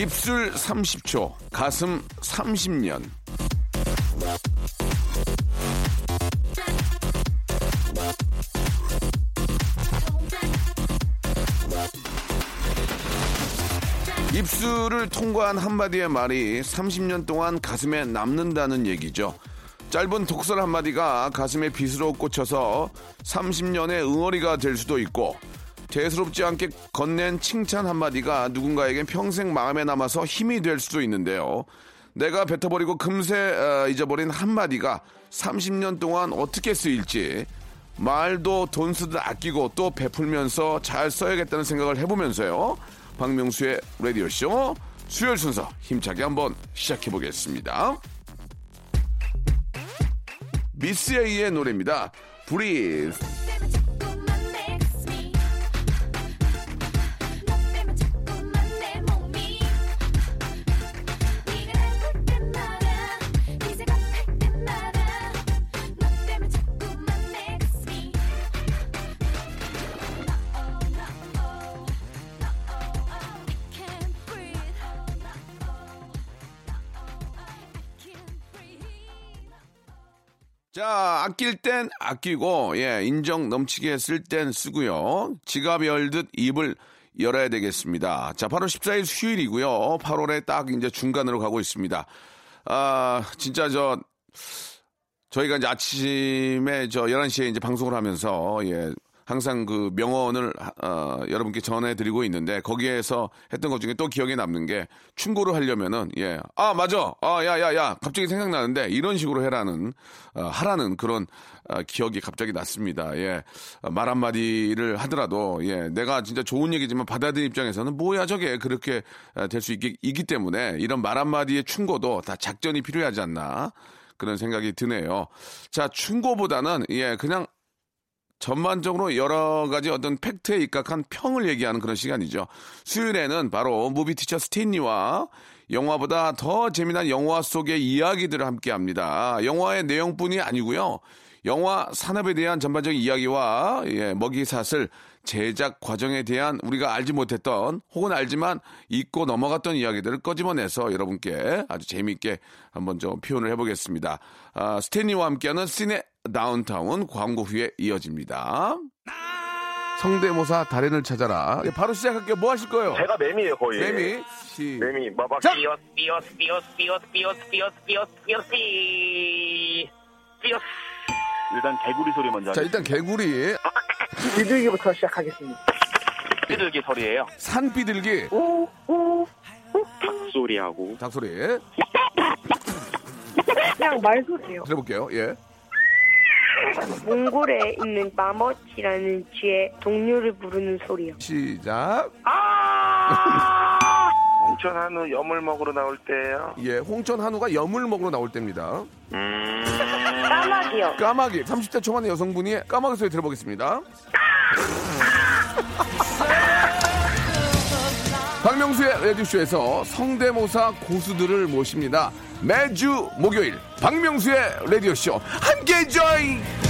입술 30초 가슴 30년 입술을 통과한 한마디의 말이 30년 동안 가슴에 남는다는 얘기죠. 짧은 독설 한마디가 가슴에 빗으로 꽂혀서 30년의 응어리가 될 수도 있고 대수롭지 않게 건넨 칭찬 한마디가 누군가에겐 평생 마음에 남아서 힘이 될 수도 있는데요. 내가 뱉어버리고 금세 어, 잊어버린 한마디가 30년 동안 어떻게 쓰일지 말도 돈 쓰듯 아끼고 또 베풀면서 잘 써야겠다는 생각을 해보면서요. 박명수의 라디오쇼 수요일 순서 힘차게 한번 시작해 보겠습니다. 미스 A의 노래입니다. 브리즈. 자, 아낄 땐 아끼고, 예, 인정 넘치게 쓸 땐 쓰고요. 지갑 열듯 입을 열어야 되겠습니다. 자, 8월 14일 수요일이고요. 8월에 딱 이제 중간으로 가고 있습니다. 아, 진짜 저, 저희가 이제 아침에 저 11시에 이제 방송을 하면서, 예, 항상 그 명언을 어, 여러분께 전해드리고 있는데 거기에서 했던 것 중에 또 기억에 남는 게 충고를 하려면은 예 아 맞아! 아야야 야! 갑자기 생각나는데 이런 식으로 해라는 어, 하라는 그런 어, 기억이 갑자기 났습니다. 예말 한마디를 하더라도 예 내가 진짜 좋은 얘기지만 받아들인 입장에서는 뭐야 저게 그렇게 될 수 있기, 있기 때문에 이런 말 한마디의 충고도 다 작전이 필요하지 않나 그런 생각이 드네요. 자 충고보다는 예 그냥 전반적으로 여러 가지 어떤 팩트에 입각한 평을 얘기하는 그런 시간이죠. 수요일에는 바로 무비 티처 스탠리와 영화보다 더 재미난 영화 속의 이야기들을 함께 합니다. 영화의 내용뿐이 아니고요. 영화 산업에 대한 전반적인 이야기와 예, 먹이사슬 제작 과정에 대한 우리가 알지 못했던 혹은 알지만 잊고 넘어갔던 이야기들을 꺼집어내서 여러분께 아주 재미있게 한번 좀 표현을 해보겠습니다. 아, 스탠리와 함께하는 시네 다운타운 광고 후에 이어집니다. 성대모사 달인을 찾아라. 예, 바로 시작할게요. 뭐 하실 거예요? 제가 매미예요 거의. 매미. 시. 매미 삐어스 삐 삐어스 일단 개구리 소리 먼저 자, 일단 개구리, 비둘기부터 시작하겠습니다. 삐들기 소리예요 산비둘기, 소리하고 닭 소리. 그냥 말 소리예요. 들어볼게요. 예. 몽골에 있는 마멋이라는 쥐의 동료를 부르는 소리요. 시작. 홍천 한우 염을 먹으러 나올 때예요 예, 홍천 한우가 여물 먹으러 나올 때입니다. 까마귀요. 까마귀, 30대 초반의 여성분이 까마귀 소리 들어보겠습니다. 박명수의 라디오쇼에서 성대모사 고수들을 모십니다. 매주 목요일 박명수의 라디오쇼 함께 join!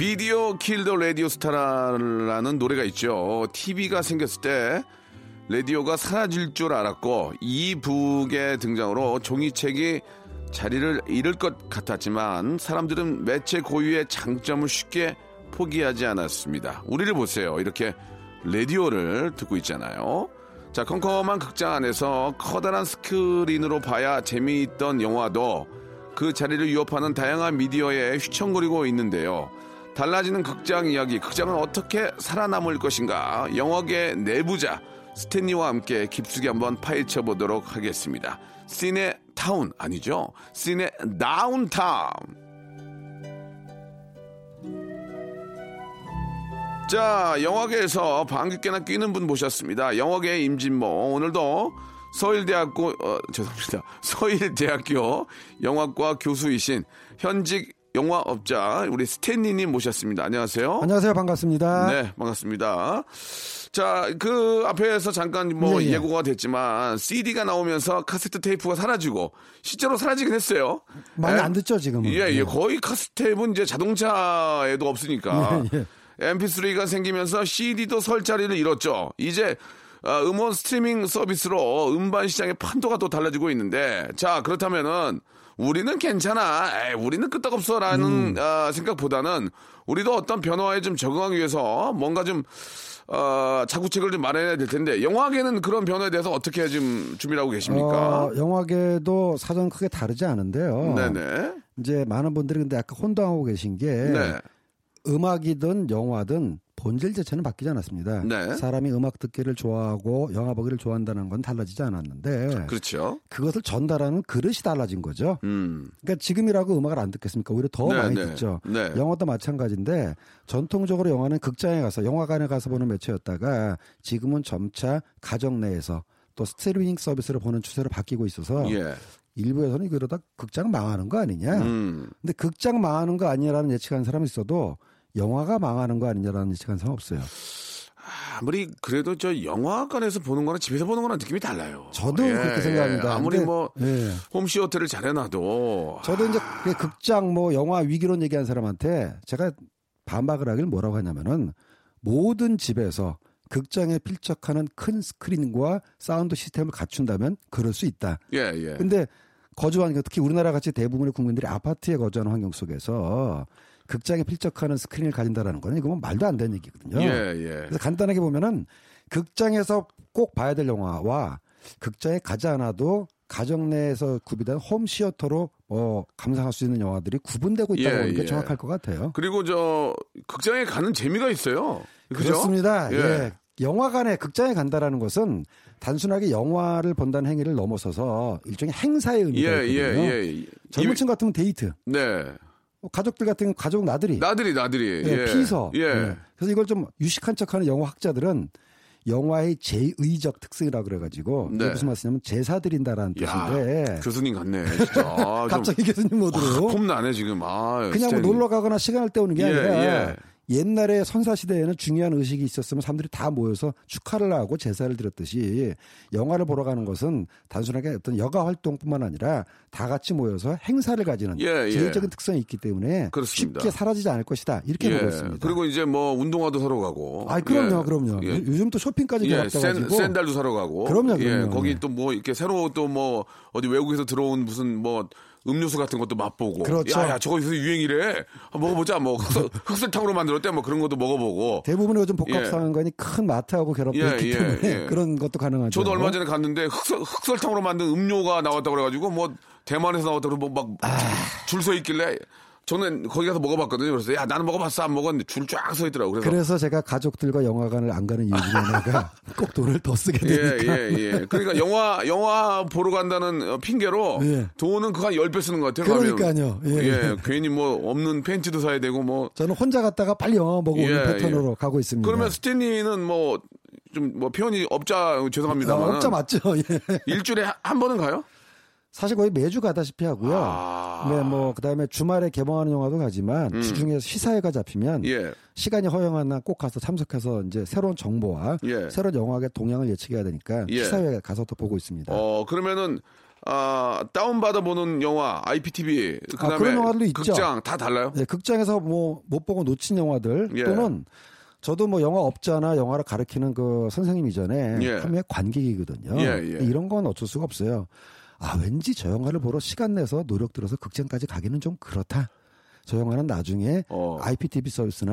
비디오 킬더 라디오 스타라는 노래가 있죠. TV가 생겼을 때 라디오가 사라질 줄 알았고 이북의 등장으로 종이책이 자리를 잃을 것 같았지만 사람들은 매체 고유의 장점을 쉽게 포기하지 않았습니다. 우리를 보세요. 이렇게 라디오를 듣고 있잖아요. 자, 컴컴한 극장 안에서 커다란 스크린으로 봐야 재미있던 영화도 그 자리를 위협하는 다양한 미디어에 휘청거리고 있는데요. 달라지는 극장 이야기, 극장은 어떻게 살아남을 것인가? 영화계 내부자 스탠리와 함께 깊숙이 한번 파헤쳐 보도록 하겠습니다. 시네 타운 아니죠? 시네 다운타운. 자, 영화계에서 방귀깨나 끼는 분 모셨습니다. 영화계 임진모. 오늘도 서울대학교, 어, 죄송합니다. 서울대학교 영화과 교수이신 현직 영화업자 우리 스탠리님 모셨습니다. 안녕하세요. 안녕하세요. 반갑습니다. 네, 반갑습니다. 자, 그 앞에서 잠깐 뭐 예, 예. 예고가 됐지만 CD가 나오면서 카세트 테이프가 사라지고 실제로 사라지긴 했어요. 많이 예? 안 듣죠, 지금은. 예, 예. 거의 카세트 테이프는 이제 자동차에도 없으니까. 예, MP3가 생기면서 CD도 설 자리를 잃었죠. 이제 아, 음원 스트리밍 서비스로 음반 시장의 판도가 또 달라지고 있는데 자 그렇다면은 우리는 괜찮아, 에이, 우리는 끄떡없어라는 음. 아, 생각보다는 우리도 어떤 변화에 좀 적응하기 위해서 뭔가 좀 어, 자구책을 좀 마련해야 될 텐데 영화계는 그런 변화에 대해서 어떻게 좀 준비하고 계십니까? 어, 영화계도 사전 크게 다르지 않은데요. 네네. 이제 많은 분들이 근데 약간 혼동하고 계신 게 네. 음악이든 영화든 본질 자체는 바뀌지 않았습니다. 네. 사람이 음악 듣기를 좋아하고 영화 보기를 좋아한다는 건 달라지지 않았는데 그렇죠. 그것을 전달하는 그릇이 달라진 거죠. 음. 그러니까 지금이라고 음악을 안 듣겠습니까? 오히려 더 네, 많이 네. 듣죠. 네. 영화도 마찬가지인데 전통적으로 영화는 극장에 가서 영화관에 가서 보는 매체였다가 지금은 점차 가정 내에서 또 스트리밍 서비스를 보는 추세로 바뀌고 있어서 예. 일부에서는 이러다 극장 망하는 거 아니냐. 음. 근데 극장 망하는 거 아니냐라는 예측하는 사람이 있어도 영화가 망하는 거 아니냐라는 사람 없어요. 아무리 그래도 저 영화관에서 보는 거랑 집에서 보는 거랑 느낌이 달라요. 저도 예, 그렇게 생각합니다. 예. 아무리 뭐 예. 홈시어터를 잘 해놔도 저도 이제 그 극장 뭐 영화 위기론 얘기한 사람한테 제가 반박을 하길 뭐라고 하냐면은 모든 집에서 극장에 필적하는 큰 스크린과 사운드 시스템을 갖춘다면 그럴 수 있다. 예, 예. 근데 거주하는 게 특히 우리나라 같이 대부분의 국민들이 아파트에 거주하는 환경 속에서 극장에 필적하는 스크린을 가진다라는 거는 이건 말도 안 되는 얘기거든요. 예, 예. 그래서 간단하게 보면은 극장에서 꼭 봐야 될 영화와 극장에 가지 않아도 가정 내에서 구비된 홈 시어터로 어, 감상할 수 있는 영화들이 구분되고 있다고 예, 하는 게 예. 정확할 것 같아요. 그리고 저 극장에 가는 재미가 있어요. 그죠? 그렇습니다. 예. 예. 영화관에 극장에 간다라는 것은 단순하게 영화를 본다는 행위를 넘어서서 일종의 행사의 의미가 예, 예, 있거든요. 예. 젊은 층 같으면 데이트, 네. 뭐 가족들 같은 경우 가족 나들이, 나들이 나들이. 예, 피서. 예. 예. 그래서 이걸 좀 유식한 척하는 영화 학자들은 영화의 제의적 특성이라 그래가지고 네. 무슨 말씀이냐면 제사 드린다라는 야, 뜻인데 교수님 같네, 진짜. 아, 좀 갑자기 교수님 모드로 폼 나네 지금. 아, 그냥 뭐. 놀러 가거나 시간을 때우는 게 예, 아니라 예. 옛날에 선사 시대에는 중요한 의식이 있었으면 사람들이 다 모여서 축하를 하고 제사를 드렸듯이 영화를 보러 가는 것은 단순하게 어떤 여가 활동뿐만 아니라 다 같이 모여서 행사를 가지는 예, 예. 제의적인 특성이 있기 때문에 그렇습니다. 쉽게 사라지지 않을 것이다 이렇게 예. 보고 있습니다. 그리고 이제 뭐 운동화도 사러 가고. 아, 그럼요, 예. 그럼요. 예. 요- 요즘 또 쇼핑까지 예, 결합돼가지고 샌, 샌달도 사러 가고. 그럼요, 예, 그럼요. 거기 네. 또뭐 이렇게 새로 또 뭐 어디 외국에서 들어온 무슨 뭐 음료수 같은 것도 맛보고. 그렇죠. 야, 야, 저거 요새 유행이래. 아, 먹어보자. 뭐 흑설, 흑설 탕으로 만들었대. 뭐 그런 것도 먹어보고. 대부분의 요즘 복합 예. 상황관이 큰 마트하고 결합되어 예, 있기 예, 때문에 예. 그런 것도 가능하죠. 저도 얼마 전에 갔는데 흑설, 흑설탕으로 만든 음료가 나왔다고 그래가지고 뭐 대만에서 나왔다고 뭐막 아. 줄서 있길래 저는 거기 가서 먹어봤거든요. 그래서 야 나는 먹어봤어 안 먹었는데 줄 쫙 서 있더라고. 그래서 그래서 제가 가족들과 영화관을 안 가는 이유 중에 하나가 꼭 돈을 더 쓰게 예, 되니까. 예, 예. 그러니까 영화, 영화 보러 간다는 어, 핑계로 예. 돈은 그한 10배 쓰는 것 같아요. 그러니까요. 예. 예, 괜히 뭐 없는 팬티도 사야 되고 뭐. 저는 혼자 갔다가 빨리 영화 보고 오는 예, 패턴으로 가고 있습니다. 그러면 스탠리는 뭐, 좀뭐 표현이 업자 죄송합니다만. 아, 업자 맞죠? 예. 일주일에 한- 한 번은 가요? 사실 거의 매주 가다시피 하고요. 아. 네, 뭐 그다음에 주말에 개봉하는 영화도 가지만 주중에 시사회가 잡히면 음. 예. 시간이 허용하나 꼭 가서 참석해서 이제 새로운 정보와 예. 새로운 영화의 동향을 예측해야 되니까 예. 시사회 가서 또 보고 있습니다. 어, 그러면은, 아, 다운받아 보는 영화, IPTV, 그 아, 다음에 그런 영화들도 있죠. 극장 다 달라요? 네, 극장에서 뭐 못 보고 놓친 영화들 예. 또는 저도 뭐 영화 업자나 영화를 가르치는 그 선생님 이전에 예. 하루의 관객이거든요. 예, 예. 이런 건 어쩔 수가 없어요. 아 왠지 저 영화를 보러 시간 내서 노력 들어서 극장까지 가기는 좀 그렇다. 저 영화는 나중에 어. IPTV 서비스나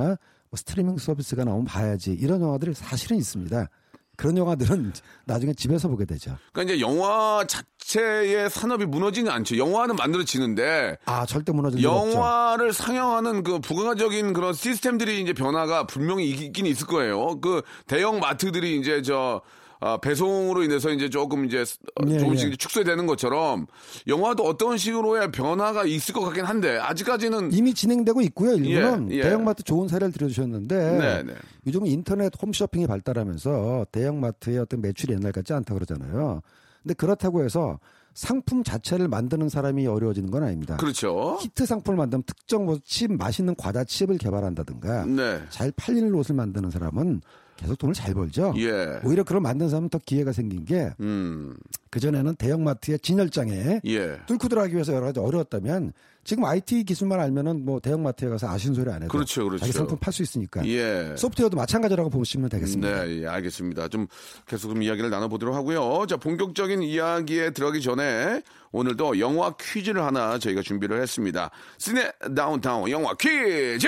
뭐 스트리밍 서비스가 나오면 봐야지 이런 영화들이 사실은 있습니다. 그런 영화들은 나중에 집에서 보게 되죠. 그러니까 이제 영화 자체의 산업이 무너지는 않죠. 영화는 만들어지는데 아 절대 무너질 리 없죠. 영화를 상영하는 그 부가적인 그런 시스템들이 이제 변화가 분명히 있긴 있을 거예요. 그 대형 마트들이 이제 저 아, 배송으로 인해서 이제 조금 이제 어, 예, 조금씩 예. 축소되는 것처럼 영화도 어떤 식으로의 변화가 있을 것 같긴 한데 아직까지는 이미 진행되고 있고요. 일부는 예, 예. 대형마트 좋은 사례를 들어주셨는데 네, 네. 요즘 인터넷 홈쇼핑이 발달하면서 대형마트의 어떤 매출이 옛날 같지 않다 그러잖아요. 근데 그렇다고 해서 상품 자체를 만드는 사람이 어려워지는 건 아닙니다. 그렇죠. 히트 상품을 만들면 특정 뭐 칩, 맛있는 과자 칩을 개발한다든가 네. 잘 팔리는 옷을 만드는 사람은 계속 돈을 잘 벌죠. 예. 오히려 그걸 만든 사람은 더 기회가 생긴 게 음. 그전에는 대형마트의 진열장에 예. 뚫고 들어가기 위해서 여러 가지 어려웠다면 지금 IT 기술만 알면은 뭐 대형마트에 가서 아쉬운 소리 안 해도 그렇죠, 그렇죠. 자기 상품 팔 수 있으니까 예. 소프트웨어도 마찬가지라고 보시면 되겠습니다. 네, 예, 알겠습니다. 좀 계속 좀 이야기를 나눠보도록 하고요. 자, 본격적인 이야기에 들어가기 전에 오늘도 영화 퀴즈를 하나 저희가 준비를 했습니다. 시네 다운타운 영화 퀴즈!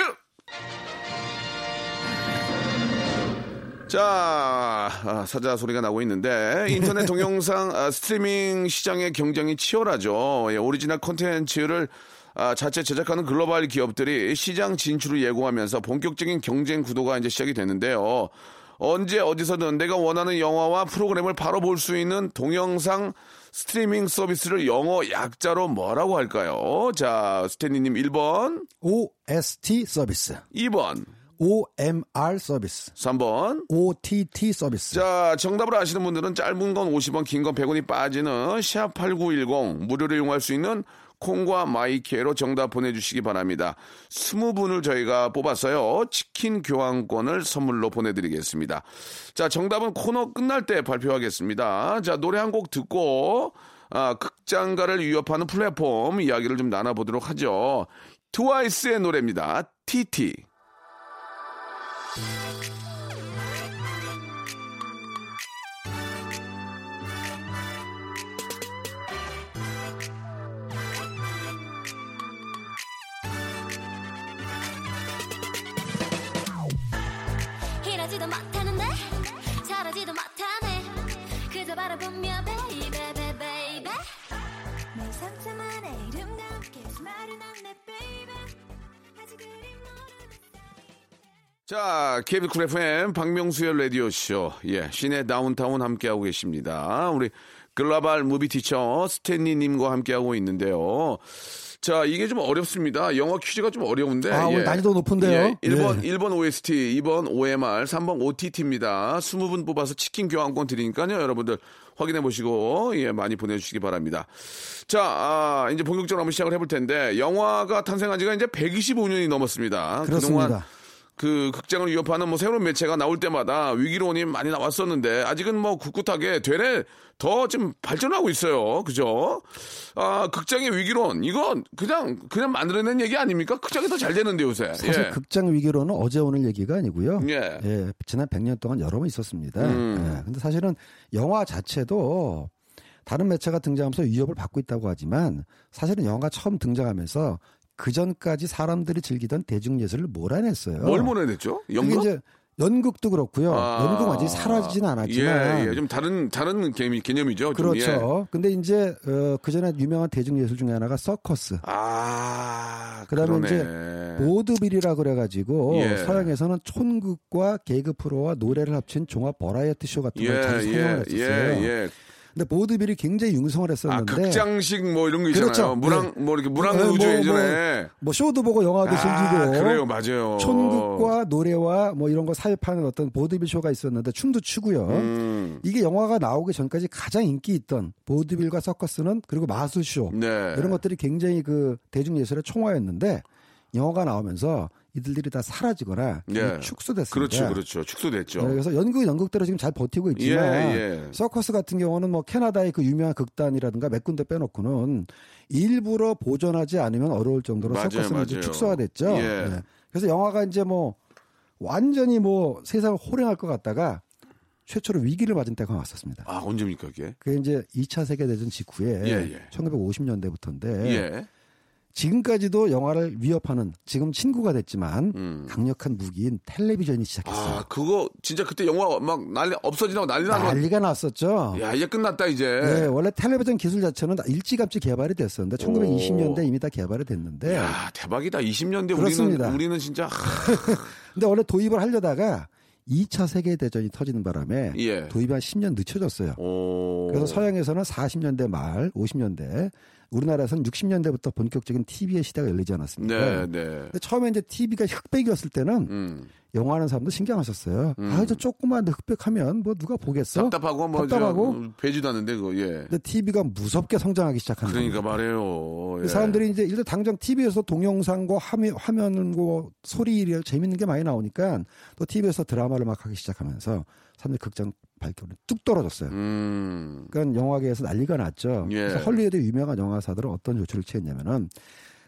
자, 아, 사자 소리가 나고 있는데 인터넷 동영상 아, 스트리밍 시장의 경쟁이 치열하죠. 예, 오리지널 콘텐츠를 아, 자체 제작하는 글로벌 기업들이 시장 진출을 예고하면서 본격적인 경쟁 구도가 이제 시작이 됐는데요. 언제 어디서든 내가 원하는 영화와 프로그램을 바로 볼 수 있는 동영상 스트리밍 서비스를 영어 약자로 뭐라고 할까요? 자, 스탠리님 1번, OST 서비스, 2번, OMR 서비스, 3번. OTT 서비스. 자, 정답을 아시는 분들은 짧은 건 50원, 긴 건 100원이 빠지는 샵8910 무료로 이용할 수 있는 콩과 My K로 정답 보내주시기 바랍니다. 20분을 저희가 뽑았어요. 치킨 교환권을 선물로 보내드리겠습니다. 자, 정답은 코너 끝날 때 발표하겠습니다. 자, 노래 한 곡 듣고, 아, 극장가를 위협하는 플랫폼 이야기를 좀 나눠보도록 하죠. 트와이스의 노래입니다. TT. 이러지도 못하는데 잘하지도 못하네. 그저 바라보며 baby baby 내 상처만의 이름과 함께 수많은 안내 baby 아직 그리 모르는 자, KBS Cool FM 박명수의 라디오쇼. 예, 시네 다운타운 함께하고 계십니다. 우리 글로벌 movie teacher 스탠리 님과 함께하고 있는데요. 자, 이게 좀 어렵습니다. 영화 퀴즈가 좀 어려운데. 아, 오늘 난이도 높은데요? 예, 1번, 예. 1번 OST, 2번 OMR, 3번 OTT입니다. 20분 뽑아서 치킨 교환권 드리니까요. 여러분들 확인해 보시고, 예, 많이 보내주시기 바랍니다. 자, 아, 이제 본격적으로 한번 시작을 해볼 텐데, 영화가 탄생한 지가 이제 125년이 넘었습니다. 그렇습니다. 그동안 그 극장을 위협하는 뭐 새로운 매체가 나올 때마다 위기론이 많이 나왔었는데 아직은 뭐 굳굳하게 되레 더 좀 발전하고 있어요. 그죠? 아, 극장의 위기론 이건 그냥 그냥 만들어낸 얘기 아닙니까? 극장이 더 잘 되는데 요새. 사실 예. 극장 위기로는 어제 오늘 얘기가 아니고요. 예. 지난 100년 동안 여러 번 있었습니다. 음. 예, 근데 사실은 영화 자체도 다른 매체가 등장하면서 위협을 받고 있다고 하지만 사실은 영화가 처음 등장하면서 그 전까지 사람들이 즐기던 대중 예술을 몰아냈어요. 뭘? 그게 연극? 이제 연극도 그렇고요. 아. 연극 완전히 사라지진 않았지만 예, 예, 좀 다른 다른 개념, 개념이죠. 좀, 예. 그렇죠. 근데 이제 어, 그 전에 유명한 대중 예술 중에 하나가 서커스. 아, 그다음에 그러네. 이제 보드빌이라 그래가지고 예. 서양에서는 촌극과 개그 프로와 노래를 합친 종합 버라이어티 쇼 같은 걸 예, 자주 예, 사용을 예, 했었어요. 예. 근데 보드빌이 굉장히 융성을 아, 했었는데 극장식 뭐 이런 거 있잖아요. 그렇죠. 물랑 네. 뭐 이렇게 물랑 네, 루즈 뭐, 예전에 뭐 쇼도 보고 영화도 아, 즐기고 그래요, 맞아요. 촌극과 노래와 뭐 이런 거 삽입하는 어떤 보드빌 쇼가 있었는데 춤도 추고요. 음, 이게 영화가 나오기 전까지 가장 인기 있던 보드빌과 서커스는 그리고 마술쇼 네. 이런 것들이 굉장히 그 대중 예술의 총화였는데 영화가 나오면서 이들들이 다 사라지거나 예. 축소됐습니다. 그렇죠, 그렇죠. 축소됐죠. 네, 그래서 연극 연극대로 지금 잘 버티고 있지만 예, 예. 서커스 같은 경우는 뭐 캐나다의 그 유명한 극단이라든가 몇 군데 빼놓고는 일부러 보존하지 않으면 어려울 정도로 맞아요, 서커스는 이제 맞아요. 축소가 됐죠. 예. 네. 그래서 영화가 이제 뭐 완전히 뭐 세상을 호령할 것 같다가 최초로 위기를 맞은 때가 왔었습니다. 아, 언제입니까, 그게? 그게 이제 2차 세계대전 직후에 예, 예. 1950년대부터인데 예. 지금까지도 영화를 위협하는 지금 친구가 됐지만 음. 강력한 무기인 텔레비전이 시작했어요. 아, 그거 진짜 그때 영화 막 난리 없어지다고 난리 나고. 난리가 났었죠. 야, 이제 끝났다 이제. 네, 원래 텔레비전 기술 자체는 일찌감치 개발이 됐었는데 1920년대 이미 다 개발이 됐는데 야, 대박이다. 20년대 그렇습니다. 우리는 우리는 진짜 하, 근데 원래 도입을 하려다가 2차 세계 대전이 터지는 바람에 예. 도입이 한 10년 늦춰졌어요. 오. 그래서 서양에서는 40년대 말, 50년대, 우리나라에서는 60년대부터 본격적인 TV의 시대가 열리지 않았습니까? 네, 네. 처음에 이제 TV가 흑백이었을 때는 음. 영화하는 사람도 신경하셨어요. 음. 아, 저 조그만 흑백하면 뭐 누가 보겠어? 답답하고 뭐 답답하고. 저, 배지도 않는데 그거 예. 근데 TV가 무섭게 성장하기 시작하는 그러니까 겁니다. 말해요. 예. 사람들이 이제 일단 당장 TV에서 동영상과 화면, 화면과 소리 재밌는 게 많이 나오니까 또 TV에서 드라마를 막 하기 시작하면서 사람들이 극장 발표율이 뚝 떨어졌어요. 음. 그러니까 영화계에서 난리가 났죠. 예. 그래서 헐리우드 유명한 영화사들은 어떤 조치를 취했냐면은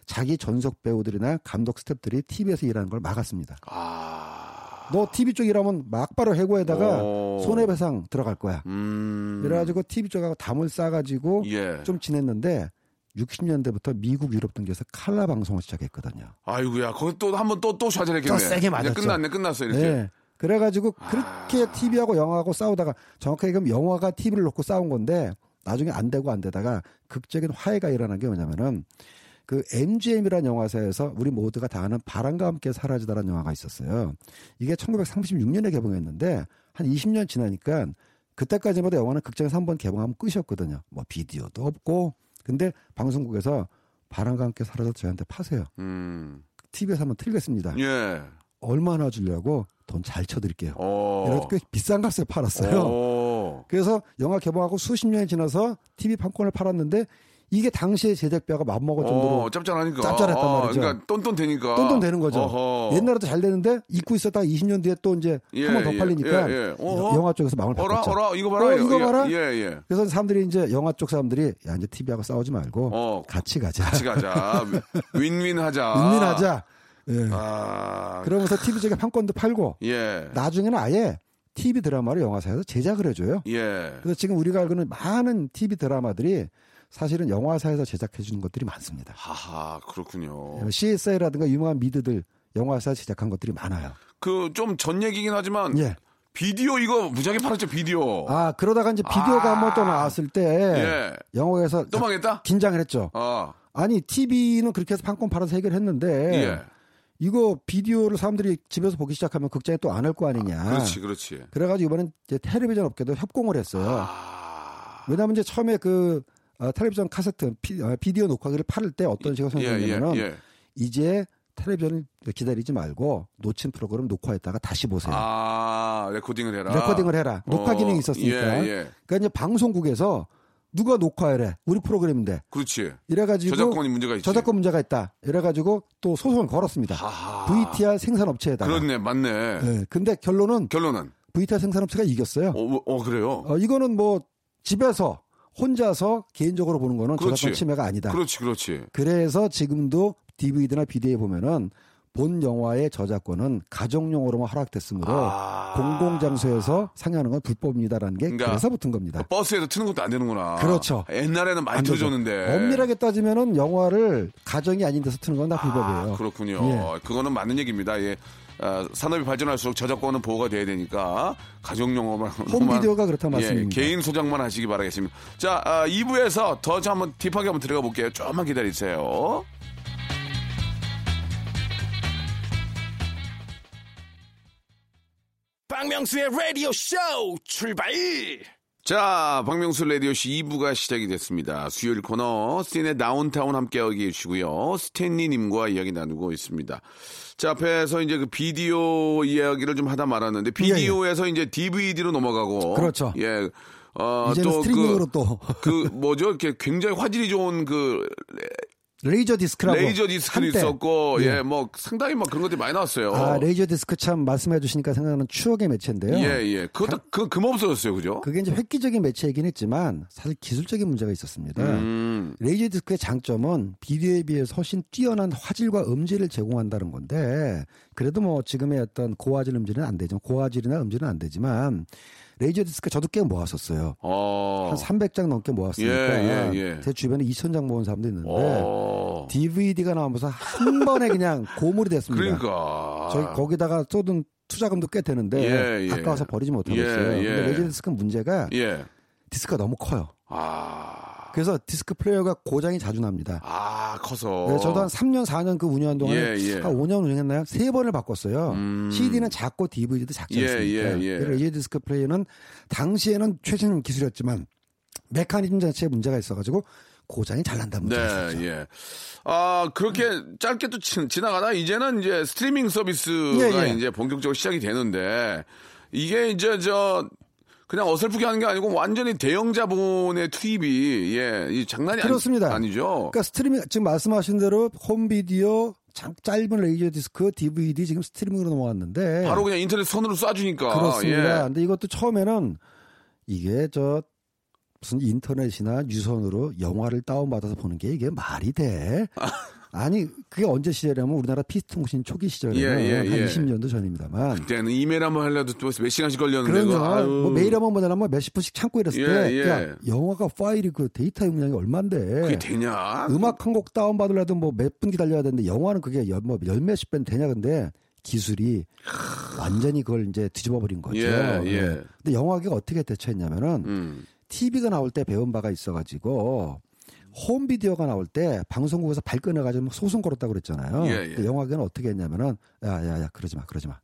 자기 전속 배우들이나 감독 스태프들이 TV에서 일하는 걸 막았습니다. 아. 너 TV 쪽 일하면 막바로 해고에다가 오. 손해배상 들어갈 거야. 음. 그래가지고 TV 쪽하고 담을 싸가지고 예. 좀 지냈는데 60년대부터 미국 유럽 등지에서 칼라 방송을 시작했거든요. 아이고야. 거기 또 한 번 또또 좌절했겠네. 또 세게 맞았죠. 끝났네. 끝났어 이렇게. 네. 그래가지고 그렇게 아. TV하고 영화하고 싸우다가 정확하게 얘기하면 영화가 TV를 놓고 싸운 건데 나중에 안 되고 안 되다가 극적인 화해가 일어난 게 뭐냐면은 그 MGM이라는 영화사에서 우리 모두가 다 아는 바람과 함께 사라지다라는 영화가 있었어요. 이게 1936년에 개봉했는데 한 20년 지나니까 그때까지마다 영화는 극장에서 한 번 개봉하면 끝이었거든요. 뭐 비디오도 없고 근데 방송국에서 바람과 함께 사라져 저희한테 파세요. 음. TV에서 한번 틀겠습니다. 예. 얼마나 주려고 돈 잘 쳐드릴게요. 어. 이래서 꽤 비싼 값에 팔았어요. 어. 그래서 영화 개봉하고 수십 년이 지나서 TV 판권을 팔았는데 이게 당시의 제작비가 맞먹을 정도로 어, 짭짤하니까. 짭짤했단 어, 말이죠. 그러니까 똔똔 되니까. 똔똔 되는 거죠. 어허. 옛날에도 잘 되는데 잊고 있었다가 20년 뒤에 또 이제 예, 한번더 예, 팔리니까 예, 예. 영화 쪽에서 마음을 어라, 바꿨죠. 어라, 이거 봐라. 어, 이거 예, 봐라. 예, 예. 그래서 사람들이 이제 영화 쪽 사람들이 야 이제 TV하고 싸우지 말고 어. 같이 가자. 같이 가자. 윈윈 하자. 윈윈하자. 예. 아. 그러면서 TV 쪽에 판권도 팔고 예. 나중에는 아예 TV 드라마를 영화사에서 제작을 해줘요. 예. 그래서 지금 우리가 알고는 많은 TV 드라마들이 사실은 영화사에서 제작해 주는 것들이 많습니다. 하하, 그렇군요. CSI라든가 유명한 미드들 영화사에서 제작한 것들이 많아요. 그 좀 전 얘기긴 하지만 예. 비디오 이거 무지하게 팔았죠, 비디오. 아 그러다가 이제 비디오가 아. 한번 또 나왔을 때 예. 영화에서 또 망했다? 긴장을 했죠. 아. 아니 TV는 그렇게 해서 판권 팔아서 해결했는데 예. 이거 비디오를 사람들이 집에서 보기 시작하면 극장에 또 안 할 거 아니냐. 그렇지, 그렇지. 그래가지고 이번엔 이제 텔레비전 업계도 협공을 했어요. 아. 왜냐하면 이제 처음에 그 어, 텔레비전 카세트 피, 어, 비디오 녹화기를 팔을 때 어떤 식으로 예, 예, 생각했냐면 예. 이제 텔레비전을 기다리지 말고 놓친 프로그램 녹화했다가 다시 보세요. 아, 레코딩을 해라. 레코딩을 해라. 녹화 어, 기능이 있었으니까. 예, 예. 그 그러니까 이제 방송국에서 누가 녹화해래? 우리 프로그램인데. 그렇지. 이래가지고 저작권이 문제가 있지. 저작권 문제가 있다. 이래가지고 또 소송을 걸었습니다. 하하. VTR 생산업체에다가. 그렇네, 맞네. 네, 근데 결론은 결론은? VTR 생산업체가 이겼어요. 어, 어, 어, 그래요? 어, 이거는 뭐 집에서 혼자서 개인적으로 보는 거는 그렇지. 저작권 침해가 아니다. 그렇지, 그렇지. 그래서 지금도 DVD나 비디오에 보면은 본 영화의 저작권은 가정용으로만 허락됐으므로 아. 공공장소에서 상영하는 건 불법입니다라는 게 그러니까 그래서 붙은 겁니다. 버스에서 트는 것도 안 되는구나. 그렇죠. 옛날에는 많이. 틀어줬는데. 엄밀하게 따지면은 영화를 가정이 아닌 데서 트는 건 다 불법이에요. 아, 그렇군요. 예. 그거는 맞는 얘기입니다. 예. 아, 산업이 발전할수록 저작권은 보호가 돼야 되니까 가정용어만 홈비디오가 그렇다 예, 말씀입니다. 개인 소장만 하시기 바라겠습니다. 자, 아, 2부에서 더 한번 딥하게 한번 들어가 볼게요. 조금만 기다리세요. 박명수의 라디오 쇼 출발! 자, 박명수 라디오 씨 2부가 시작이 됐습니다. 수요일 코너, 스틴의 다운타운 함께하고 계시고요. 스탠리님과 이야기 나누고 있습니다. 자, 앞에서 이제 그 비디오 이야기를 좀 하다 말았는데, 비디오에서 이제 DVD로 넘어가고. 그렇죠. 예. 어, 이제는 또 스트리밍으로 그, 또 그 뭐죠? 이렇게 굉장히 화질이 좋은 그 레이저 디스크라고 레이저 디스크도 한때. 있었고, 예. 예, 뭐 상당히 막 그런 것들이 많이 나왔어요. 아, 레이저 디스크 참 말씀해 주시니까 생각나는 추억의 매체인데요. 예, 예. 그것도 그, 금 없어졌어요, 그죠? 그게 이제 획기적인 매체이긴 했지만 사실 기술적인 문제가 있었습니다. 음, 레이저 디스크의 장점은 비디오에 비해서 훨씬 뛰어난 화질과 음질을 제공한다는 건데 그래도 뭐 지금의 어떤 고화질 음질은 안 되죠. 고화질이나 음질은 안 되지만 레이저 디스크 저도 꽤 모았었어요. 어. 한 300장 넘게 모았으니까 예, 예, 예. 제 주변에 2,000장 모은 사람도 있는데 어. DVD가 나오면서 한 번에 그냥 고물이 됐습니다. 그러니까. 저희 거기다가 쏟은 투자금도 꽤 되는데 예, 예. 아까워서 버리지 못하고 예, 있어요. 예. 근데 레이저 디스크 문제가 예. 디스크가 너무 커요. 아. 그래서 디스크 플레이어가 고장이 자주 납니다. 아, 커서. 네, 저도 한 3년, 4년 그 운영한 동안에 예, 예. 한 5년 운영했나요? 세 번을 바꿨어요. 음. CD는 작고 DVD도 작지 예, 않습니까? 예, 예. 그리고 레이저 디스크 플레이어는 당시에는 최신 기술이었지만 메커니즘 자체에 문제가 있어가지고 고장이 잘 난다는 네, 문제가 있었죠. 예. 아, 그렇게 짧게 또 지- 지나가다 이제는 이제 스트리밍 서비스가 예, 예. 이제 본격적으로 시작이 되는데 이게 이제 저 그냥 어설프게 하는 게 아니고 완전히 대형 자본의 투입이 예, 이 장난이 그렇습니다. 아니, 죠 그러니까 스트리밍 지금 말씀하신 대로 홈 비디오 장- 짧은 레이저 디스크, DVD 지금 스트리밍으로 넘어왔는데 바로 그냥 인터넷 선으로 쏴주니까. 그렇습니다. 예. 근데 이것도 처음에는 이게 저 무슨 인터넷이나 유선으로 영화를 다운받아서 보는 게 이게 말이 돼? 아니 그게 언제 시절이냐면 우리나라 PC통신 초기 시절에는 예, 예, 한 예. 20년도 전입니다만. 그때는 이메일 한번 하려도 또 몇 시간씩 걸렸는데. 아유. 뭐 메일 한번 보내려면 몇십 분씩 참고 이랬을 예, 때, 예. 야 영화가 파일이 그 데이터 용량이 얼만데? 그게 되냐? 음악 한 곡 다운 받으려도 뭐 몇 분 기다려야 되는데 영화는 그게 열, 뭐 열 몇십 배는 되냐 근데 기술이 완전히 그걸 이제 뒤집어 버린 거죠. 예, 예. 네. 근데 영화계가 어떻게 대처했냐면은 음. TV가 나올 때 배운 바가 있어가지고 홈 비디오가 나올 때 방송국에서 발끈해가지고 막 소송 걸었다고 그랬잖아요. 예, 예. 영화계는 어떻게 했냐면은 야야야 그러지 마 그러지 마.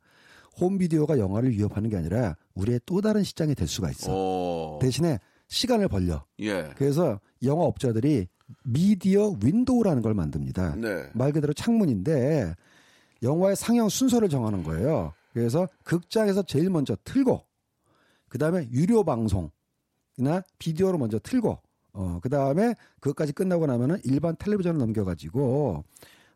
홈 비디오가 영화를 위협하는 게 아니라 우리의 또 다른 시장이 될 수가 있어. 어. 대신에 시간을 벌려. 예. 그래서 영화 업자들이 미디어 윈도우라는 걸 만듭니다. 네. 말 그대로 창문인데 영화의 상영 순서를 정하는 거예요. 그래서 극장에서 제일 먼저 틀고 그다음에 유료 방송이나 비디오로 먼저 틀고 어 그 다음에 그것까지 끝나고 나면은 일반 텔레비전을 넘겨 가지고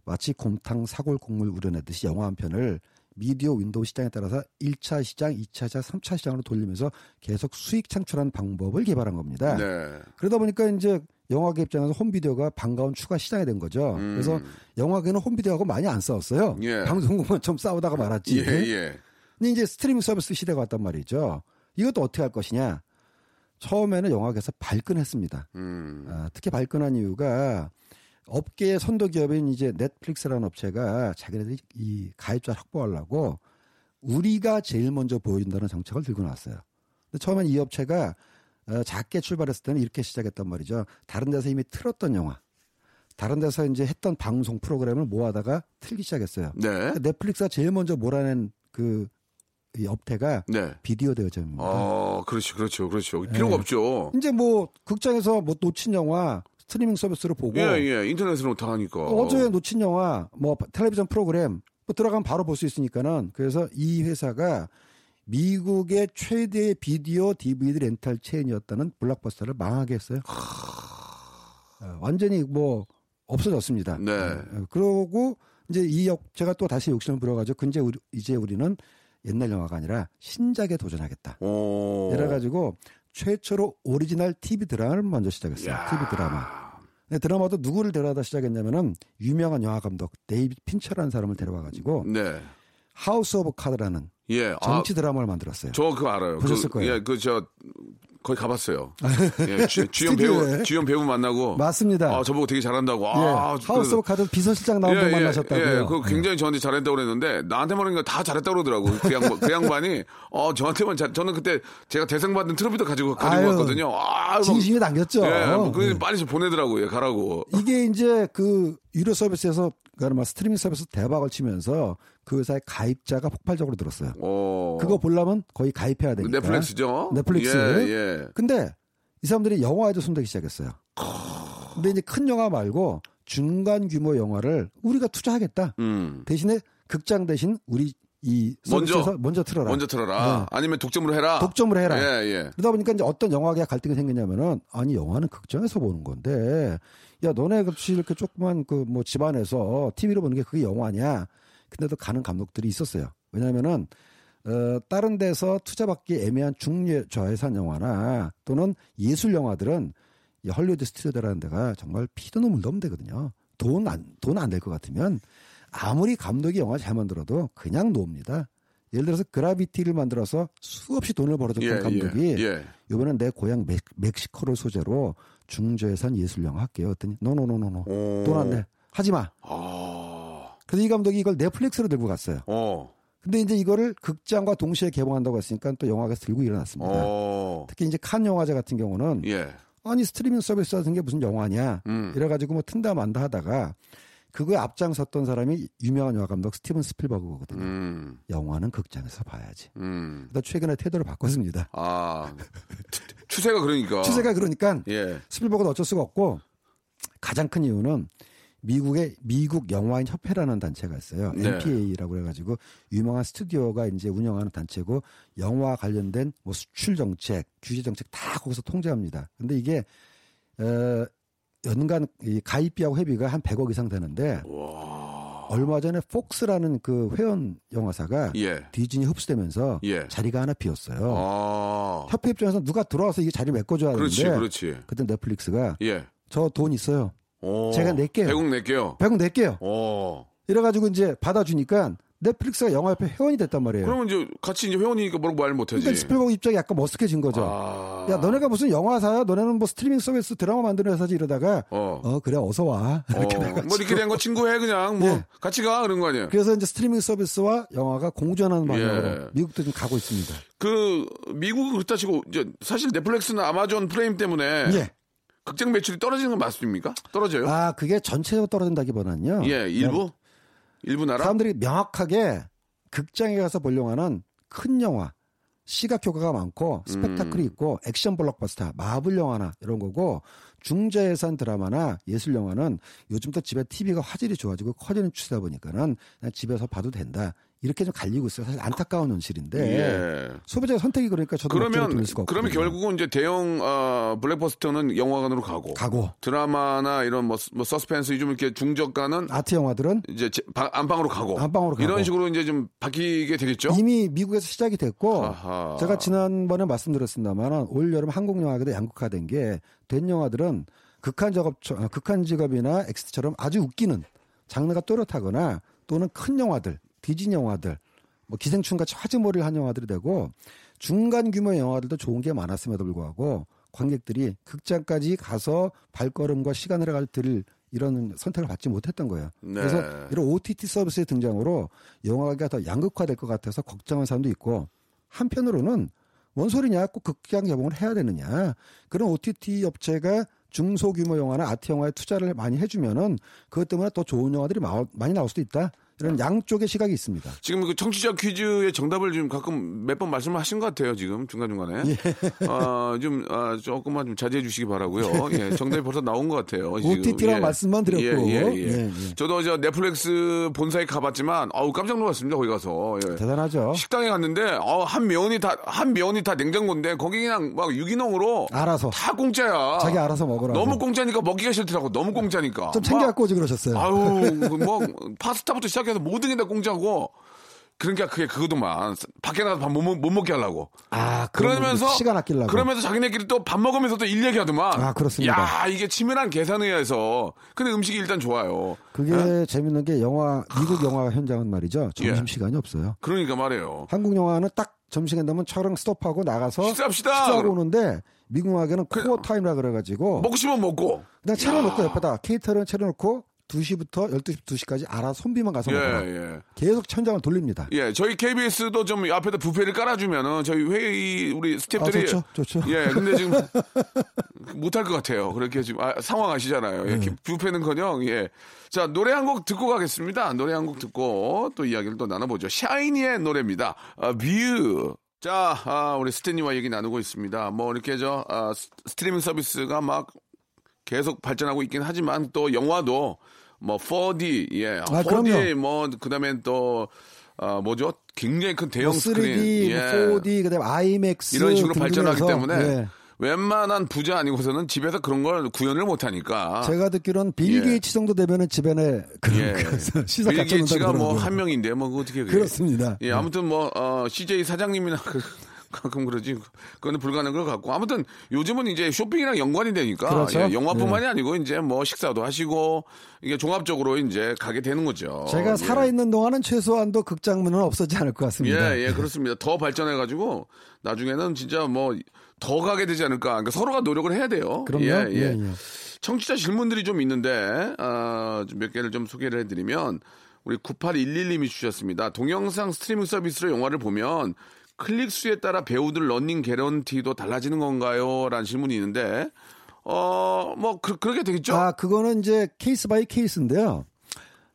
마치 곰탕 사골 국물 우려내듯이 영화 한 편을 미디어 window 시장에 따라서 1차 시장, 2차 시장, 3차 시장으로 돌리면서 계속 수익 창출하는 방법을 개발한 겁니다. 네. 그러다 보니까 이제 영화계 입장에서 홈비디오가 반가운 추가 시장이 된 거죠. 음. 그래서 영화계는 홈비디오하고 많이 안 싸웠어요. 예. 방송국만 좀 싸우다가 말았지. 예, 예. 근데 이제 스트리밍 서비스 시대가 왔단 말이죠. 이것도 어떻게 할 것이냐. 처음에는 영화계에서 발끈했습니다. 음. 아, 특히 발끈한 이유가 업계의 선도 기업인 이제 넷플릭스라는 업체가 자기네들이 이 가입자 확보하려고 우리가 제일 먼저 보여준다는 정책을 들고 나왔어요. 근데 처음엔 이 업체가 어, 작게 출발했을 때는 이렇게 시작했단 말이죠. 다른 데서 이미 틀었던 영화, 다른 데서 이제 했던 방송 프로그램을 모아다가 틀기 시작했어요. 네. 넷플릭스가 제일 먼저 몰아낸 그 이 업태가 네. 비디오 대여점입니다. 어, 그렇죠, 그렇죠, 그렇죠. 필요가 예. 없죠. 이제 뭐 극장에서 뭐 놓친 영화 스트리밍 서비스로 보고 예, 예. 인터넷으로 다 하니까. 어제 놓친 영화 뭐 텔레비전 프로그램 뭐 들어가면 바로 볼 수 있으니까는 그래서 이 회사가 미국의 최대의 비디오 DVD 렌탈 체인이었다는 블록버스터를 망하게 했어요. 어, 완전히 뭐 없어졌습니다. 네. 어, 그러고 이제 이 업체가 또 다시 욕심을 부려가지고 이제 우리, 이제 우리는 옛날 영화가 아니라 신작에 도전하겠다. 오. 이래가지고 최초로 오리지널 TV 드라마를 먼저 시작했어요. 야. TV 드라마. 드라마도 누구를 데려다 시작했냐면은 유명한 영화 감독 데이빗 핀처라는 사람을 데려와가지고 네. 하우스 오브 카드라는 예. 정치 드라마를 만들었어요. 저 그거 알아요. 보셨을 그, 거예요. 예, 그 저 거기 가봤어요. 예, 주, 주연. 배우 주연 배우 만나고 맞습니다. 아, 저보고 되게 잘한다고. 예, 아, 하우스 오브 카드 비서실장 나온 분 만나셨다고요. 예, 그 굉장히 저한테 잘했다고 그랬는데 나한테만 하니까 다 잘했다고 그러더라고. 그 양반, 그 양반이 어 저한테만 잘, 저는 그때 제가 대상 받은 트로피도 가지고 가지고 아유, 왔거든요. 아, 막- 진심이 담겼죠. 예, 뭐 그래서 예. 빨리 좀 보내더라고요. 가라고. 이게 이제 그 유료 서비스에서 그러니까 스트리밍 서비스 대박을 치면서 그 회사의 가입자가 폭발적으로 늘었어요. 어. 그거 보려면 거의 가입해야 되니까. 넷플릭스죠. 넷플릭스. 예, 예. 근데 이 사람들이 영화에도 손대기 시작했어요. 근데 이제 큰 영화 말고 중간 규모 영화를 우리가 투자하겠다. 음. 대신에 극장 대신 우리 이 먼저, 먼저 틀어라. 먼저 틀어라. 네. 아니면 독점으로 해라. 독점으로 해라. 예, 예. 그러다 보니까 이제 어떤 영화계가 갈등이 생기냐면은 아니 영화는 극장에서 보는 건데 야 너네 같이 이렇게 조그만 그 뭐 집안에서 TV로 보는 게 그게 영화냐? 근데도 가는 감독들이 있었어요. 왜냐면은 어 다른 데서 투자받기 애매한 중예 저예산 영화나 또는 예술 영화들은 이 헐리우드 스튜디오라는 데가 정말 피도 눈물도 없는 데거든요. 돈 안 돈 안 될 것 같으면 아무리 감독이 영화 잘 만들어도 그냥 no입니다. 예를 들어서 그라비티를 만들어서 수없이 돈을 벌어줬던 예, 감독이 예, 예. 이번엔 내 고향 멕, 멕시코를 소재로 중저예산 예술 영화 할게요. 했더니 노노노노노 오. 돈 안 내. 하지 마. 아, 그래서 이 감독이 이걸 넷플릭스로 들고 갔어요. 어, 근데 이제 이거를 극장과 동시에 개봉한다고 했으니까 또 영화가 들고 일어났습니다. 어, 특히 이제 칸 영화제 같은 경우는 예, 아니 스트리밍 서비스 같은 게 무슨 영화냐 음. 이래가지고 뭐 튼다 만다 하다가 그거에 앞장섰던 사람이 유명한 영화 감독 스티븐 스필버그거든요. 음, 영화는 극장에서 봐야지. 음, 최근에 태도를 바꿨습니다. 아, 추- 추세가 그러니까. 추세가 그러니까 예, 스필버그는 어쩔 수가 없고 가장 큰 이유는 미국의 미국 영화인 협회라는 단체가 있어요. 네. MPA라고 해가지고 유명한 스튜디오가 이제 운영하는 단체고 영화 관련된 뭐 수출 정책, 규제 정책 다 거기서 통제합니다. 근데 이게 어, 연간 이 가입비하고 회비가 한 100억 이상 되는데 얼마 전에 폭스라는 그 회원 영화사가 예, 디즈니 흡수되면서 예. 자리가 하나 비었어요. 아, 협회 입장에서 누가 들어와서 이게 자리 메꿔줘야 그렇지, 되는데 그렇지. 그때 넷플릭스가 예. 저돈 있어요. 오, 제가 낼게요. 100억 낼게요. 100억 낼게요. 어. 이래가지고 이제 받아주니까 넷플릭스가 영화협회 회원이 됐단 말이에요. 그러면 이제 같이 이제 회원이니까 뭐라고 말 못하지. 그러니까 스필버그 입장이 약간 머쓱해진 거죠. 아. 야, 너네가 무슨 영화사야? 너네는 뭐 스트리밍 서비스 드라마 만드는 회사지 이러다가 어. 어, 그래 어서 와. 이렇게 어. 뭐 이렇게 된 거 친구해 그냥 뭐 예. 같이 가 그런 거 아니에요. 그래서 이제 스트리밍 서비스와 영화가 공존하는 방향으로 예. 미국도 좀 가고 있습니다. 그 미국은 그렇다 치고 이제 사실 넷플릭스나 아마존 프라임 때문에 예. 극장 매출이 떨어지는 건 맞습니까? 떨어져요? 아, 그게 전체적으로 떨어진다기보다는요. 예, 일부 일부 나라. 사람들이 명확하게 극장에 가서 보려고 하는 큰 영화, 시각 효과가 많고 스펙타클이 음. 있고 액션 블록버스터, 마블 영화나 이런 거고 중저예산 드라마나 예술 영화는 요즘 또 집에 TV가 화질이 좋아지고 커지는 추세다 보니까는 그냥 집에서 봐도 된다. 이렇게 좀 갈리고 있어요. 사실 안타까운 현실인데 예. 소비자의 선택이 그러니까 저도 그러면 수가 그러면. 결국은 이제 대형 어, 블랙버스터는 영화관으로 가고 가고 드라마나 이런 뭐, 뭐 서스펜스 좀 이렇게 중저가는 아트 영화들은 이제 제- 방- 안방으로 가고 안방으로 가고. 이런 식으로 이제 좀 바뀌게 되겠죠. 이미 미국에서 시작이 됐고 아하. 제가 지난번에 말씀드렸습니다만 올 여름 한국 영화가 양극화된 게 된 영화들은 극한 작업 어, 극한 직업이나 엑스처럼 아주 웃기는 장르가 또렷하거나 또는 큰 영화들 디즈니 영화들 뭐 기생충 같이 화제몰이를 한 영화들이 되고 중간 규모의 영화들도 좋은 게 많았음에도 불구하고 관객들이 극장까지 가서 발걸음과 시간을 가질 이런 선택을 받지 못했던 거예요. 네. 그래서 이런 OTT 서비스의 등장으로 영화가 더 양극화될 것 같아서 걱정하는 사람도 있고 한편으로는 뭔 소리냐 꼭 극장 개봉을 해야 되느냐 그런 OTT 업체가 중소규모 영화나 아트 영화에 투자를 많이 해주면은 그것 때문에 더 좋은 영화들이 마- 많이 나올 수도 있다 이런 양쪽의 시각이 있습니다. 지금 그 청취자 퀴즈의 정답을 지금 가끔 몇 번 말씀하신 것 같아요. 지금 중간 중간에 예. 아, 좀 아, 조금만 좀 자제해 주시기 바라고요. 예, 정답이 벌써 나온 것 같아요. OTT라는 예. 말씀만 드렸고 예, 예, 예. 예, 예. 저도 저 넷플릭스 본사에 가봤지만 아우 깜짝 놀랐습니다. 거기 가서 예. 대단하죠. 식당에 갔는데 어, 한 면이 다 한 면이 다 냉장고인데 거기 그냥 막 유기농으로 알아서 다 공짜야. 자기 알아서 먹으라고. 너무 공짜니까 먹기가 싫더라고. 너무 공짜니까. 좀막 챙겨갖고 오지 그러셨어요. 아유, 뭐 파스타부터 시작해 서 모든 게 다 공짜고. 그러니까 그게 그거도만 밖에 나가서 밥못못 먹게 하려고. 아, 그러면서 시간 아끼려고. 그러면서 자기네끼리 또 밥 먹으면서 또 일 얘기하더만. 아, 그렇습니다. 야, 이게 치밀한 계산에 의해서. 근데 음식이 일단 좋아요. 그게 어? 재밌는 게 영화 미국 영화 현장은 말이죠. 점심 예. 시간이 없어요. 그러니까 말이에요. 한국 영화는 딱 점심시간 되면 촬영 스톱하고 나가서 식사합시다. 식사하고 오는데 미국 영화계는 코어 타임이라 그래가지고 먹고 싶으면 먹고. 그냥 차려놓고 옆에다 케이터는 차려놓고 2시부터 12시, 2시까지 알아 손비만 가서 예, 먹어요. 예. 계속 천장을 돌립니다. 예, 저희 KBS도 좀 앞에다 부페를 깔아주면은 저희 회의 우리 스태프들이 아, 좋죠, 좋죠. 예, 근데 지금 못할 것 같아요. 그렇게 지금 아, 상황 아시잖아요. 예, 네. 부페는커녕 예. 자 노래 한 곡 듣고 가겠습니다. 노래 한 곡 듣고 또 이야기를 또 나눠보죠. 샤이니의 노래입니다. 아, 뷰. 자, 아, 우리 스탠리와 얘기 나누고 있습니다. 뭐 이렇게 저 아, 스- 스트리밍 서비스가 막 계속 발전하고 있긴 하지만 또 영화도 뭐 4D 예, 아, 4D 그럼요. 뭐 그다음에 또 아, 뭐죠? 굉장히 큰 대형 뭐 3D, 스크린 예. 뭐 4D, 그다음에 IMAX 이런 식으로 발전하기 때문에 예. 웬만한 부자 아니고서는 집에서 그런 걸 구현을 못 하니까 제가 듣기로는 빌 예. 게이츠 정도 되면은 집안에 그런 예. 그 시사 빌 게이츠가 뭐. 한 명인데 뭐 어떻게 그래. 그렇습니다. 예, 아무튼 뭐 어, CJ 사장님이나 그, 가끔 그러지. 그건 불가능한 것 같고. 아무튼 요즘은 이제 쇼핑이랑 연관이 되니까. 그렇죠. 예, 영화뿐만이 아니고 이제 뭐 식사도 하시고 이게 종합적으로 이제 가게 되는 거죠. 제가 예. 살아있는 동안은 최소한도 극장문은 없어지지 않을 것 같습니다. 예, 예, 그렇습니다. 더 발전해가지고 나중에는 진짜 뭐 더 가게 되지 않을까. 그러니까 서로가 노력을 해야 돼요. 그럼요. 예, 예. 예, 예. 청취자 질문들이 좀 있는데 아, 좀몇 개를 좀 소개를 해드리면 우리 9811님이 주셨습니다. 동영상 스트리밍 서비스로 영화를 보면 클릭 수에 따라 배우들 running guarantee도 달라지는 건가요? 라는 질문이 있는데 어, 뭐 그, 그렇게 되겠죠? 아, 그거는 이제 case by case인데요.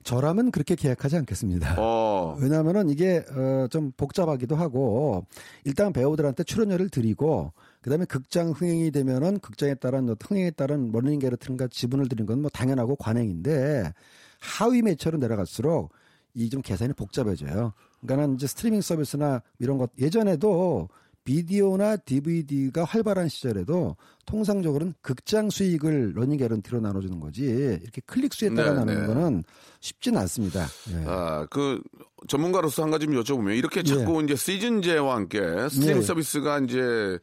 저라면 그렇게 계약하지 않겠습니다. 어, 왜냐하면은 이게 어, 좀 복잡하기도 하고 일단 배우들한테 출연료를 드리고 그다음에 극장 흥행이 되면은 극장에 따른 어떤 흥행에 따른 running guarantee인가 지분을 드리는 건 뭐 당연하고 관행인데 하위 매체로 내려갈수록 이 좀 계산이 복잡해져요. 그러니까는 이제 스트리밍 서비스나 이런 것 예전에도 비디오나 DVD가 활발한 시절에도 통상적으로는 극장 수익을 running guarantee로 나눠주는 거지 이렇게 클릭 수에 따라 네, 나누는 네. 거는 쉽지는 않습니다. 예. 아, 그 전문가로서 한 가지 좀 여쭤보면 이렇게 자꾸 이제 시즌제와 함께 스트리밍 예. 서비스가 이제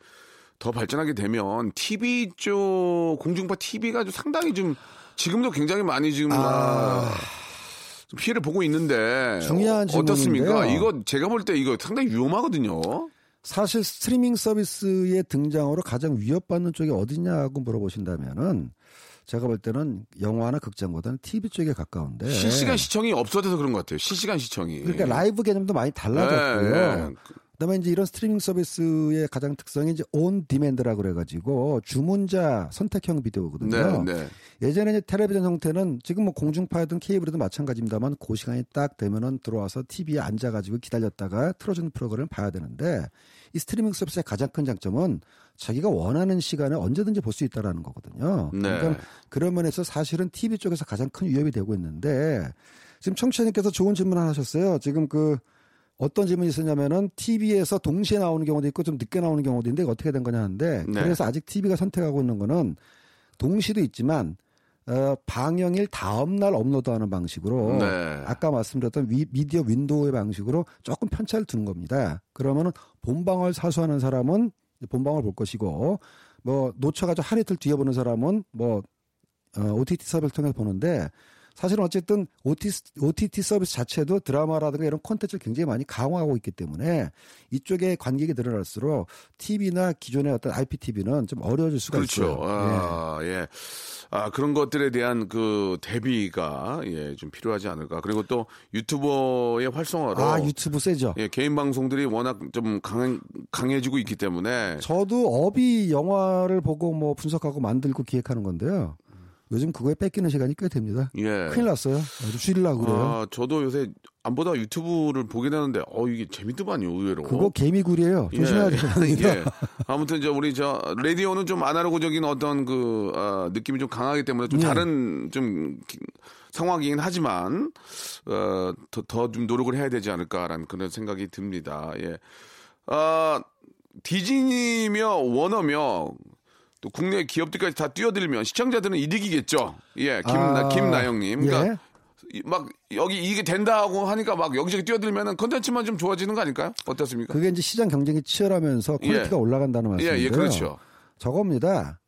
더 발전하게 되면 TV 쪽 공중파 TV가 상당히 좀 지금도 굉장히 많이 지금 아, 좀 피해를 보고 있는데 중요한 어, 어떻습니까? 이거 제가 볼 때 이거 상당히 위험하거든요. 사실 스트리밍 서비스의 등장으로 가장 위협받는 쪽이 어디냐고 물어보신다면은 제가 볼 때는 영화나 극장보다는 TV 쪽에 가까운데 실시간 시청이 없어져서 그런 것 같아요. 실시간 시청이. 네. 그러니까 라이브 개념도 많이 달라졌고요. 네, 네. 그다음에 이제 이런 스트리밍 서비스의 가장 특성이 이제 on demand라고 그래가지고 주문자 선택형 비디오거든요. 네, 네. 예전에 이제 텔레비전 형태는 지금 뭐 공중파든 케이블이든 마찬가지입니다만 그 시간이 딱 되면은 들어와서 TV에 앉아가지고 기다렸다가 틀어주는 프로그램을 봐야 되는데 이 스트리밍 서비스의 가장 큰 장점은 자기가 원하는 시간에 언제든지 볼 수 있다라는 거거든요. 네. 그러니까 그런 면에서 사실은 TV 쪽에서 가장 큰 위협이 되고 있는데 지금 청취자님께서 좋은 질문 하나 하셨어요. 지금 그 어떤 질문이 있었냐면은 TV에서 동시에 나오는 경우도 있고 좀 늦게 나오는 경우도 있는데 어떻게 된 거냐 하는데 네. 그래서 아직 TV가 선택하고 있는 거는 동시도 있지만 어, 방영일 다음 날 업로드하는 방식으로 네. 아까 말씀드렸던 위- 미디어 윈도우의 방식으로 조금 편차를 두는 겁니다. 그러면은 본방을 사수하는 사람은 본방을 볼 것이고 뭐 놓쳐가지고 하루 이틀 뒤에 보는 사람은 뭐 어, OTT 서비스를 통해서 보는데 사실은 어쨌든 OTT, OTT 서비스 자체도 드라마라든가 이런 콘텐츠를 굉장히 많이 강화하고 있기 때문에 이쪽에 관객이 늘어날수록 TV나 기존의 어떤 IPTV는 좀 어려워질 수가 그렇죠. 있어요. 예. 아, 예. 아, 그런 것들에 대한 그 대비가 예, 좀 필요하지 않을까. 그리고 또 유튜버의 활성화로 아 유튜브 세죠. 예, 개인 방송들이 워낙 좀 강해, 강해지고 있기 때문에 저도 업이 영화를 보고 뭐 분석하고 만들고 기획하는 건데요. 요즘 그거에 뺏기는 시간이 꽤 됩니다. 예. 큰일 났어요. 아주 줄이려고 그래요. 아, 저도 요새 안 보다 유튜브를 보게 되는데 어 이게 재밌더만요, 의외로. 그거 개미굴이에요. 조심해야 예, 됩니다. 예. 아무튼 저 우리 저 라디오는 좀 아날로그적인 어떤 그 아, 느낌이 좀 강하기 때문에 좀 네. 다른 좀 기- 상황이긴 하지만 어, 더더 좀 노력을 해야 되지 않을까라는 그런 생각이 듭니다. 예. 아 디즈니며 워너며 또 국내 기업들까지 다 뛰어들면 시청자들은 이득이겠죠. 예, 김나 아, 김나영님. 그러니까 예. 이- 막 여기 이게 된다고 하니까 막 여기저기 뛰어들면은 컨텐츠만 좀 좋아지는 거 아닐까요? 어떻습니까? 그게 이제 시장 경쟁이 치열하면서 quality가 예. 올라간다는 예, 말씀인데요. 예, 그렇죠. 저겁니다.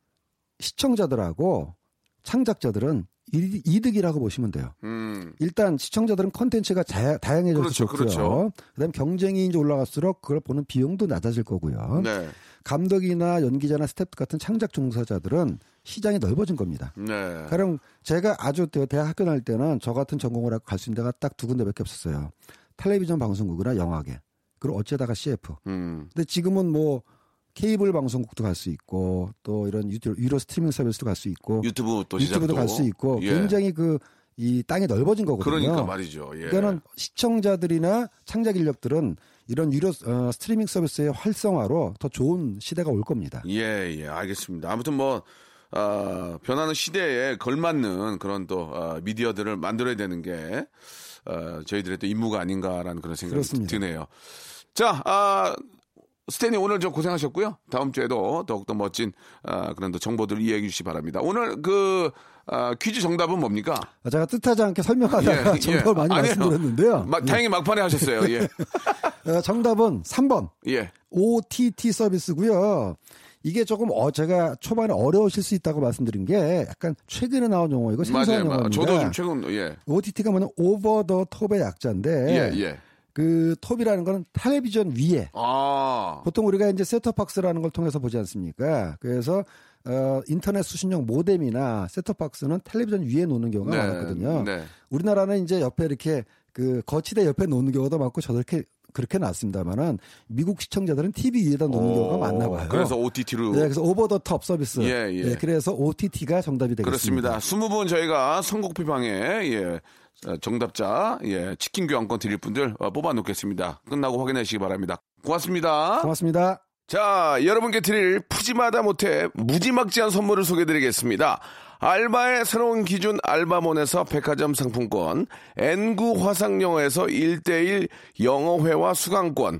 시청자들하고 창작자들은 이- 이득이라고 보시면 돼요. 음. 일단 시청자들은 콘텐츠가 자- 다양해져서 그렇죠, 좋고요. 그렇죠. 그다음 경쟁이 이제 올라갈수록 그걸 보는 비용도 낮아질 거고요. 네. 감독이나 연기자나 스태프 같은 창작 종사자들은 시장이 넓어진 겁니다. 네. 그럼 제가 아주 대- 대학 학교 다닐 때는 저 같은 전공을 하고 갈 수 있는 데가 딱 두 군데밖에 없었어요. 텔레비전 방송국이나 영화계. 그리고 어쩌다가 CF. 음. 근데 지금은 뭐 케이블 방송국도 갈 수 있고 또 이런 유튜, 유료 스트리밍 서비스도 갈 수 있고 유튜브 또 유튜브도 갈 수 있고 예. 굉장히 그 이 땅이 넓어진 거거든요. 그러니까 말이죠. 예. 그러니까는 시청자들이나 창작 인력들은 이런 유료 어, 스트리밍 서비스의 활성화로 더 좋은 시대가 올 겁니다. 예, 예, 알겠습니다. 아무튼 뭐, 아, 변하는 시대에 걸맞는 그런 또, 아, 미디어들을 만들어야 되는 게, 어, 저희들의 또 임무가 아닌가라는 그런 생각이 그렇습니다. 드네요. 자, 아, 스탠이 오늘 좀 고생하셨고요. 다음 주에도 더욱더 멋진, 아, 그런 또 정보들을 이야기해 주시기 바랍니다. 오늘 그, 아, 퀴즈 정답은 뭡니까? 제가 뜻하지 않게 설명하다가 예, 예. 정답을 많이 아니에요. 말씀드렸는데요. 마- 다행히 막판에 하셨어요. 예. 어, 정답은 3번 예. OTT 서비스고요. 이게 조금 어 제가 초반에 어려우실 수 있다고 말씀드린 게 약간 최근에 나온 용어이고 생소한 맞아요. 용어입니다. 저도 좀 최근 예. OTT가 뭐냐 over the top의 약자인데 예, 예. 그 톱이라는 거는 텔레비전 위에 아. 보통 우리가 이제 셋톱박스라는 걸 통해서 보지 않습니까? 그래서 어, 인터넷 수신용 모뎀이나 셋톱박스는 텔레비전 위에 놓는 경우가 네, 많았거든요. 네. 우리나라는 이제 옆에 이렇게 그 거치대 옆에 놓는 경우도 많고 저렇게 그렇게 놨습니다만은 미국 시청자들은 TV 위에다 놓는 경우가 많나 봐요. 그래서 OTT로 네, 그래서 over the top 서비스. 예, 예. 네, 그래서 OTT가 정답이 되겠습니다. 그렇습니다. 20분 저희가 선곡표 방에 예. 어, 정답자 예, 치킨 교환권 드릴 분들 어, 뽑아 놓겠습니다. 끝나고 확인해 주시기 바랍니다. 고맙습니다. 고맙습니다. 자, 여러분께 드릴 푸짐하다 못해 무지막지한 선물을 소개드리겠습니다. 알바의 새로운 기준 알바몬에서 백화점 상품권, N구 화상영어에서 1대1 영어회화 수강권,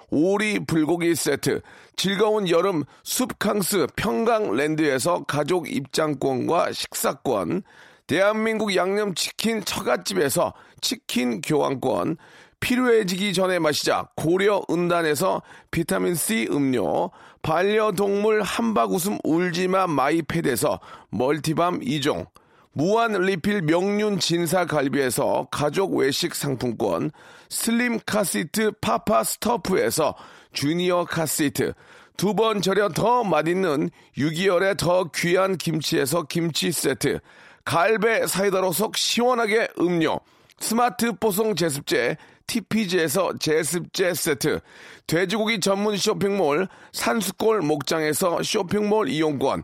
오리 불고기 세트, 즐거운 여름 숲캉스 평강랜드에서 가족 입장권과 식사권, 대한민국 양념치킨 처갓집에서 치킨 교환권, 필요해지기 전에 마시자 고려 은단에서 비타민C 음료, 반려동물 한바구음 울지마 마이패드에서 멀티밤 2종, 무한 리필 명륜 진사 갈비에서 가족 외식 상품권, 슬림 카시트 파파 스토프에서 주니어 카시트, 두 번 절여 더 맛있는 6개월의 더 귀한 김치에서 김치 세트, 갈배 사이다로 속 시원하게 음료, 스마트 뽀송 제습제 TPG에서 제습제 세트, 돼지고기 전문 쇼핑몰 산수골 목장에서 쇼핑몰 이용권,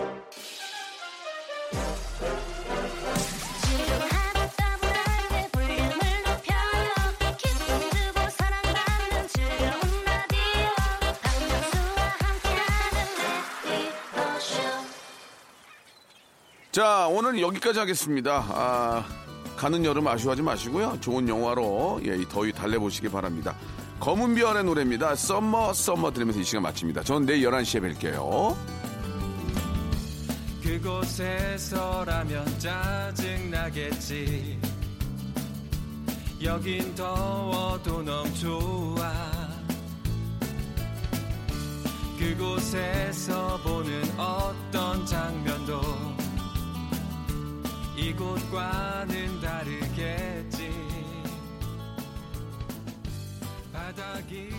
자, 오늘 여기까지 하겠습니다. 아, 가는 여름 아쉬워하지 마시고요. 좋은 영화로 예, 이 더위 달래보시기 바랍니다. 검은별의 노래입니다. Summer Summer 들으면서 이 시간 마칩니다. 저는 내일 11시에 뵐게요. 그곳에서라면 짜증나겠지 여긴 더워도 너무 좋아 그곳에서 보는 어떤 장면도 이곳과는 다르겠지. 바닥이